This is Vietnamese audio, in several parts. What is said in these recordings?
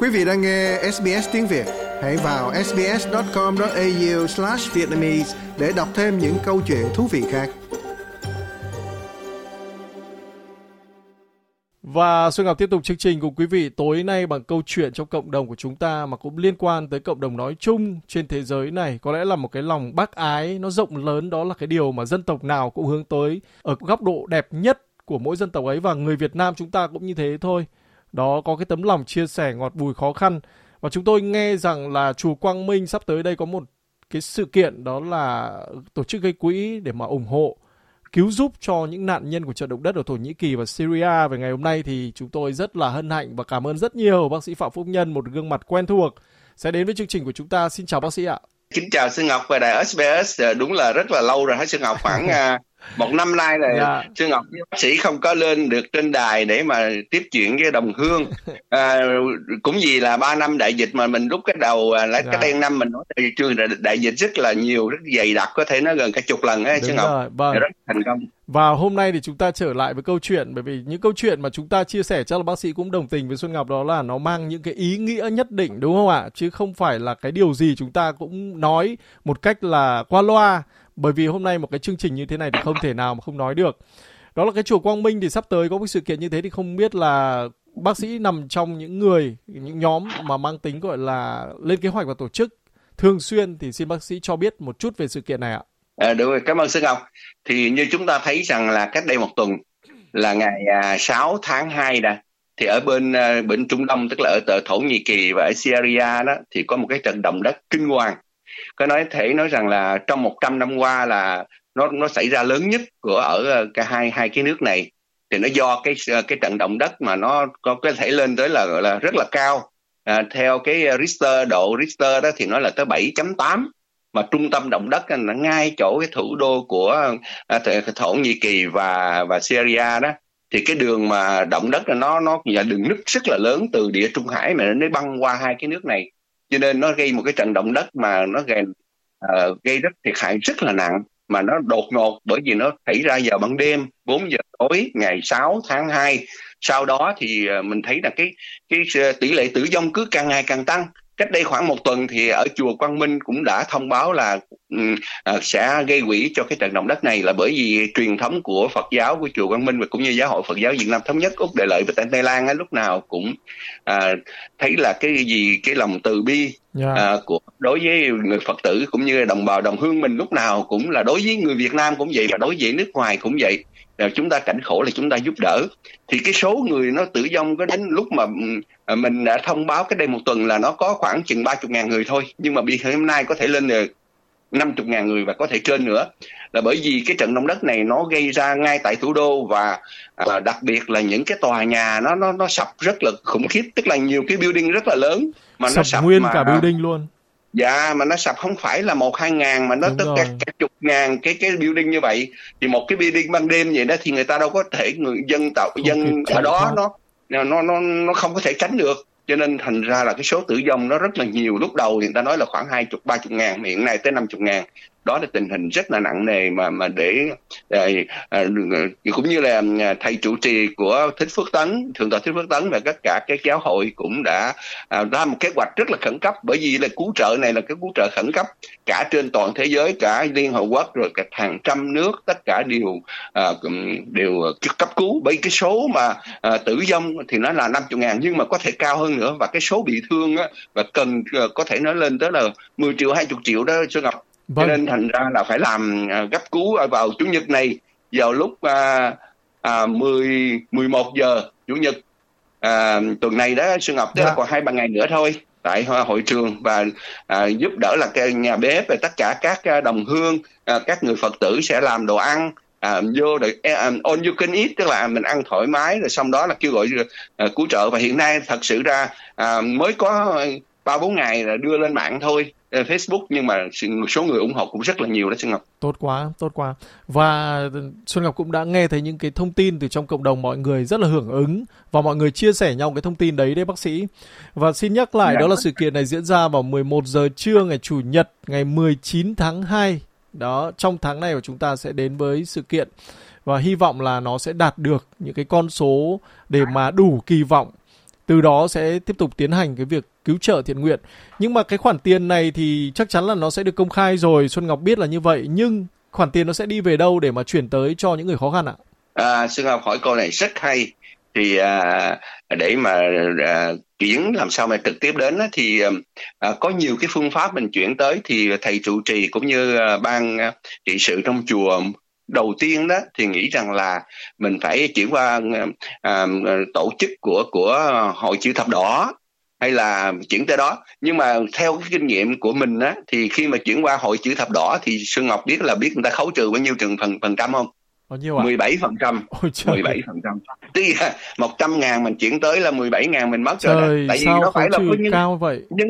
Quý vị đang nghe SBS tiếng Việt, hãy vào sbs.com.au/vietnamese để đọc thêm những câu chuyện thú vị khác. Và Xuân Ngọc tiếp tục chương trình cùng quý vị tối nay bằng câu chuyện trong cộng đồng của chúng ta mà cũng liên quan tới cộng đồng nói chung trên thế giới này. Có lẽ là một cái lòng bác ái nó rộng lớn đó là cái điều mà dân tộc nào cũng hướng tới ở góc độ đẹp nhất của mỗi dân tộc ấy và người Việt Nam chúng ta cũng như thế thôi. Đó có cái tấm lòng chia sẻ ngọt bùi khó khăn. Và chúng tôi nghe rằng là chùa Quang Minh sắp tới đây có một cái sự kiện đó là tổ chức gây quỹ để mà ủng hộ cứu giúp cho những nạn nhân của trận động đất ở Thổ Nhĩ Kỳ và Syria về ngày hôm nay thì chúng tôi rất là hân hạnh và cảm ơn rất nhiều bác sĩ Phạm Phúc Nhân một gương mặt quen thuộc sẽ đến với chương trình của chúng ta. Xin chào bác sĩ ạ. Kính chào Sư Ngọc và đài SBS. Đúng là rất là lâu rồi hả Sư Ngọc khoảng một năm nay là dạ. sư ngọc bác sĩ không có lên được trên đài để mà tiếp chuyện với đồng hương à, cũng vì là ba năm đại dịch mà mình lúc cái đầu là dạ. cái đen năm mình nói trường đại dịch rất là nhiều rất dày đặc có thể nói gần cả chục lần á sư ngọc rồi, vâng. rất thành công và hôm nay thì chúng ta trở lại với câu chuyện bởi vì những câu chuyện mà chúng ta chia sẻ chắc là bác sĩ cũng đồng tình với Xuân Ngọc đó là nó mang những cái ý nghĩa nhất định đúng không ạ? Chứ không phải là cái điều gì chúng ta cũng nói một cách là qua loa bởi vì hôm nay một cái chương trình như thế này thì không thể nào mà không nói được đó là cái chùa Quang Minh thì sắp tới có một sự kiện như thế thì không biết là bác sĩ nằm trong những người những nhóm mà mang tính gọi là lên kế hoạch và tổ chức thường xuyên thì xin bác sĩ cho biết một chút về sự kiện này ạ. À, đúng rồi, cảm ơn sư Ngọc. Thì như chúng ta thấy rằng là cách đây một tuần là ngày à, 6 tháng 2 đã thì ở bên à, bên Trung Đông tức là ở Thổ Nhĩ Kỳ và ở Syria đó thì có một cái trận động đất kinh hoàng có nói thể nói rằng là trong 100 năm qua là nó nó xảy ra lớn nhất của ở cái cả hai hai cái nước này. Thì nó do cái ờ, cái trận động đất mà nó có có thể lên tới là gọi là rất là cao. À, theo cái ờ, Richter độ Richter đó thì nó là tới 7.8 mà trung tâm động đất là ngay chỗ cái thủ đô của à, thổ nhĩ kỳ và và syria đó. Thì cái đường mà động đất là nó nó là đường nứt rất là lớn từ địa trung hải mà nó băng qua hai cái nước này cho nên nó gây một cái trận động đất mà nó gây uh, gây rất thiệt hại rất là nặng mà nó đột ngột bởi vì nó xảy ra vào ban đêm 4 giờ tối ngày 6 tháng 2 sau đó thì ờ, mình thấy là cái cái ờ, tỷ lệ tử vong cứ càng ngày càng tăng cách đây khoảng một tuần thì ở chùa Quang Minh cũng đã thông báo là um, uh, sẽ gây quỹ cho cái trận động đất này là bởi vì truyền thống của Phật giáo của chùa Quang Minh và cũng như giáo hội Phật giáo Việt Nam thống nhất Úc Đại lợi và tại Tây Lan á, lúc nào cũng uh, thấy là cái gì cái lòng từ bi yeah. Uh, của đối với người Phật tử cũng như đồng bào đồng hương mình lúc nào cũng là đối với người Việt Nam cũng vậy và đối với nước ngoài cũng vậy rồi chúng ta cảnh khổ là chúng ta giúp đỡ. Thì cái số người nó tử vong có đến lúc mà à, mình đã thông báo cái đây một tuần là nó có khoảng chừng ba chục ngàn người thôi. Nhưng mà bị hôm nay có thể lên được năm chục ngàn người và có thể trên nữa. Là bởi vì cái trận động đất này nó gây ra ngay tại thủ đô và à, đặc biệt là những cái tòa nhà nó nó nó sập rất là khủng khiếp. Tức là nhiều cái building rất là lớn mà sập nó sập nguyên mà, cả building luôn dạ mà nó sập không phải là một hai ngàn mà nó tất cả, cả chục ngàn cái cái building như vậy. Thì một cái building ban đêm vậy đó thì người ta đâu có thể người dân tạo không dân ở đó nó nó nó nó không có thể tránh được. Cho nên thành ra là cái số tử vong nó rất là nhiều. Lúc đầu thì người ta nói là khoảng hai chục ba chục ngàn hiện nay tới năm chục ngàn đó là tình hình rất là nặng nề mà mà để à, à, à cũng như là à, thầy chủ trì của thích phước tấn thượng tọa thích phước tấn và tất cả các giáo hội cũng đã à, ra một kế hoạch rất là khẩn cấp. Bởi vì là cứu trợ này là cái cứu trợ khẩn cấp cả trên toàn thế giới cả liên hợp quốc rồi cả hàng trăm nước tất cả đều à, đều cấp cứu. Bởi cái số mà à, tử vong thì nó là năm chục ngàn nhưng mà có thể cao hơn nữa. Và cái số bị thương á, và cần à, có thể nói lên tới là 10 triệu 20 triệu đó cho Ngọc vâng. cho nên thành ra là phải làm à, gấp cứu vào chủ nhật này vào lúc à, à, 10 11 giờ chủ nhật à, tuần này đó Xuân Ngọc tức dạ. là còn hai ba ngày nữa thôi tại hội trường và à, giúp đỡ là cái nhà bếp và tất cả các à, đồng hương à, các người Phật tử sẽ làm đồ ăn à, vô um, on you can eat tức là mình ăn thoải mái rồi xong đó là kêu gọi uh, cứu trợ và hiện nay thật sự ra uh, mới có ba bốn ngày là đưa lên mạng thôi Facebook nhưng mà số người ủng hộ cũng rất là nhiều đó Xuân Ngọc. Tốt quá, tốt quá. Và Xuân Ngọc cũng đã nghe thấy những cái thông tin từ trong cộng đồng mọi người rất là hưởng ứng và mọi người chia sẻ nhau cái thông tin đấy đấy bác sĩ. Và xin nhắc lại dạ. đó là sự kiện này diễn ra vào 11 giờ trưa ngày chủ nhật ngày 19 tháng 2. Đó, trong tháng này của chúng ta sẽ đến với sự kiện và hy vọng là nó sẽ đạt được những cái con số để mà đủ kỳ vọng từ đó sẽ tiếp tục tiến hành cái việc cứu trợ thiện nguyện. Nhưng mà cái khoản tiền này thì chắc chắn là nó sẽ được công khai rồi, Xuân Ngọc biết là như vậy, nhưng khoản tiền nó sẽ đi về đâu để mà chuyển tới cho những người khó khăn ạ? À, Xuân Ngọc hỏi câu này rất hay. Thì à, để mà à, chuyển làm sao mà trực tiếp đến á, thì à, à có nhiều cái phương pháp mình chuyển tới thì thầy trụ trì cũng như à, ban à, trị sự trong chùa đầu tiên đó thì nghĩ rằng là mình phải chuyển qua à, tổ chức của của hội chữ thập đỏ hay là chuyển tới đó. Nhưng mà theo cái kinh nghiệm của mình á thì khi mà chuyển qua hội chữ thập đỏ thì xuân ngọc biết là biết người ta khấu trừ bao nhiêu trường phần phần trăm không? Bao nhiêu ạ? 17 phần trăm. 17 phần trăm. Tức là 100 ngàn mình chuyển tới là 17 ngàn mình mất Trời, rồi đó. tại vì nó phải là nhân, cao vậy? nhân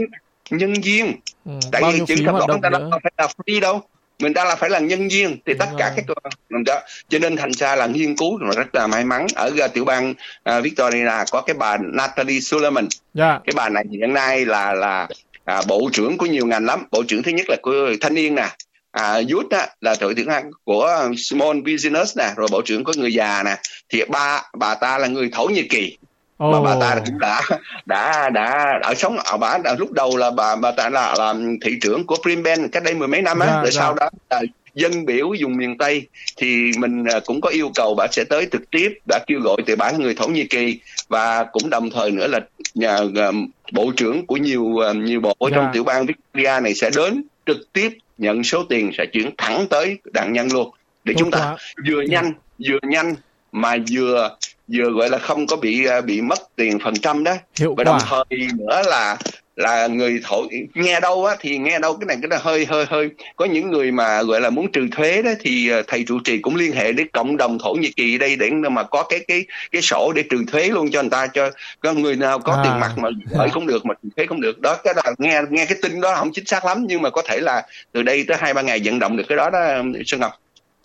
nhân viên. Ừ, tại vì chữ thập đỏ người ta đâu phải là free đâu mình ta là phải là nhân viên thì tất cả các mình đó. Cho nên thành ra là nghiên cứu rồi rất là may mắn. Ở uh, tiểu bang uh, Victoria có cái bà Natalie Suleiman. Yeah. Dạ. cái bà này hiện nay là là à, bộ trưởng của nhiều ngành lắm. Bộ trưởng thứ nhất là của thanh niên nè. À, youth á, là đội trưởng của small business nè. Rồi bộ trưởng của người già nè. Thì ba bà ta là người thổ nhĩ kỳ oh. mà bà ta cũng đã đã đã ở sống ở bà đã, lúc đầu là bà bà ta là làm thị trưởng của Brisbane cách đây mười mấy năm á yeah, rồi yeah. sau đó là dân biểu dùng miền Tây thì mình à, cũng có yêu cầu bà sẽ tới trực tiếp đã kêu gọi từ bản người Thổ Nhĩ Kỳ và cũng đồng thời nữa là nhà uh, bộ trưởng của nhiều nhiều bộ yeah. trong tiểu bang Victoria này sẽ đến trực tiếp nhận số tiền sẽ chuyển thẳng tới nạn nhân luôn để Tốt chúng ta quá. vừa nhanh vừa nhanh mà vừa vừa gọi là không có bị à, bị mất tiền phần trăm đó. Hiệu và quả. đồng thời nữa là là người thổ nghe đâu á thì nghe đâu cái này cái là hơi hơi hơi. Có những người mà gọi là muốn trừ thuế đó thì à, thầy trụ trì cũng liên hệ đến cộng đồng thổ nhĩ kỳ đây để mà có cái cái cái sổ để trừ thuế luôn cho người ta cho có người nào có à. tiền mặt mà gửi không được mà trừ thuế không được. Đó cái là nghe nghe cái tin đó không chính xác lắm nhưng mà có thể là từ đây tới hai ba ngày vận động được cái đó đó xuân ngọc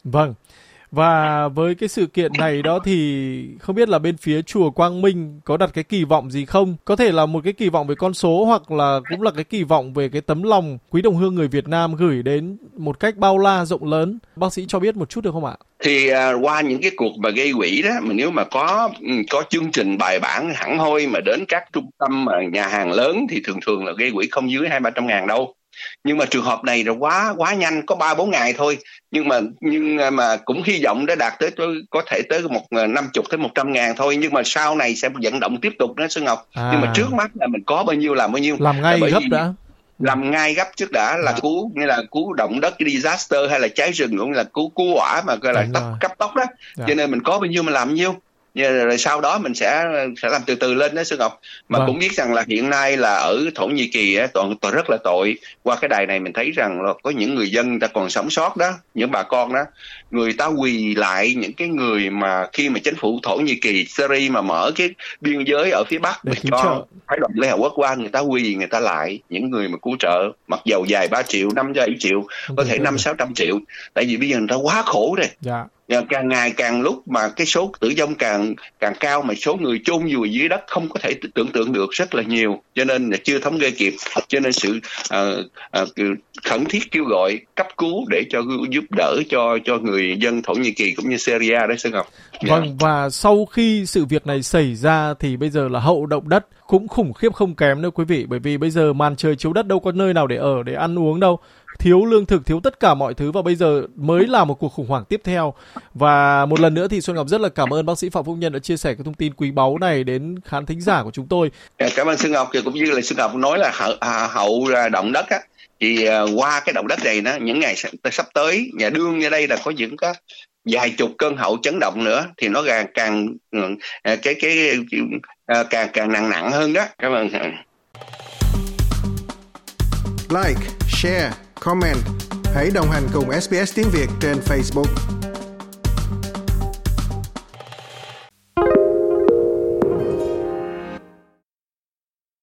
vâng và với cái sự kiện này đó thì không biết là bên phía chùa Quang Minh có đặt cái kỳ vọng gì không? Có thể là một cái kỳ vọng về con số hoặc là cũng là cái kỳ vọng về cái tấm lòng quý đồng hương người Việt Nam gửi đến một cách bao la rộng lớn. Bác sĩ cho biết một chút được không ạ? Thì uh, qua những cái cuộc mà gây quỹ đó, mà nếu mà có ừ, có chương trình bài bản hẳn hoi mà đến các trung tâm mà nhà hàng lớn thì thường thường là gây quỹ không dưới hai ba trăm ngàn đâu nhưng mà trường hợp này là quá quá nhanh có ba bốn ngày thôi. Nhưng mà nhưng mà cũng hy vọng để đạt tới, có thể tới một ờ, năm chục tới một trăm ngàn thôi. Nhưng mà sau này sẽ vận động tiếp tục đó Xuân Ngọc. À. nhưng mà trước mắt là mình có bao nhiêu làm bao nhiêu? Làm ngay gấp đã. làm ngay gấp trước đã là à. cứu như là cứu động đất disaster hay là cháy rừng cũng là cứu cứu hỏa mà gọi là tốc, cấp tốc đó. À. cho nên mình có bao nhiêu mình làm bao nhiêu rồi sau đó mình sẽ sẽ làm từ từ lên đó sư ngọc. Mà vâng. cũng biết rằng là hiện nay là ở thổ nhĩ kỳ á toàn toàn rất là tội. Qua cái đài này mình thấy rằng là có những người dân ta còn sống sót đó những bà con đó. Người ta quỳ lại những cái người mà khi mà chính phủ thổ nhĩ kỳ syria mà mở cái biên giới ở phía bắc để cho phái đoàn liên hợp quốc qua người ta quỳ người ta lại những người mà cứu trợ. Mặc dầu dài 3 triệu năm bảy triệu có thể năm sáu trăm triệu. Tại vì bây giờ người ta quá khổ rồi. Dạ càng ngày càng lúc mà cái số tử vong càng càng cao mà số người chôn vùi dưới đất không có thể tưởng tượng được rất là nhiều. Cho nên là chưa thống kê kịp. Cho nên sự uh, uh, khẩn thiết kêu gọi cấp cứu để cho giúp đỡ cho cho người dân thổ nhĩ kỳ cũng như syria đấy sơn ngọc dạ. vâng và sau khi sự việc này xảy ra thì bây giờ là hậu động đất cũng khủng khiếp không kém nữa quý vị bởi vì bây giờ màn trời chiếu đất đâu có nơi nào để ở để ăn uống đâu thiếu lương thực, thiếu tất cả mọi thứ và bây giờ mới là một cuộc khủng hoảng tiếp theo. Và một lần nữa thì Xuân Ngọc rất là cảm ơn bác sĩ Phạm Phúc Nhân đã chia sẻ cái thông tin quý báu này đến khán thính giả của chúng tôi. Dạ, cảm ơn Xuân Ngọc cũng như là Xuân Ngọc nói là hậu, à, hậu động đất á thì uh, qua cái động đất này đó những ngày sắp tới nhà đương như đây là có những cái vài chục cơn hậu chấn động nữa thì nó càng càng ừ, à, cái cái, cái càng càng nặng nặng hơn đó. Cảm ơn. Like share comment hãy đồng hành cùng SBS tiếng Việt trên Facebook.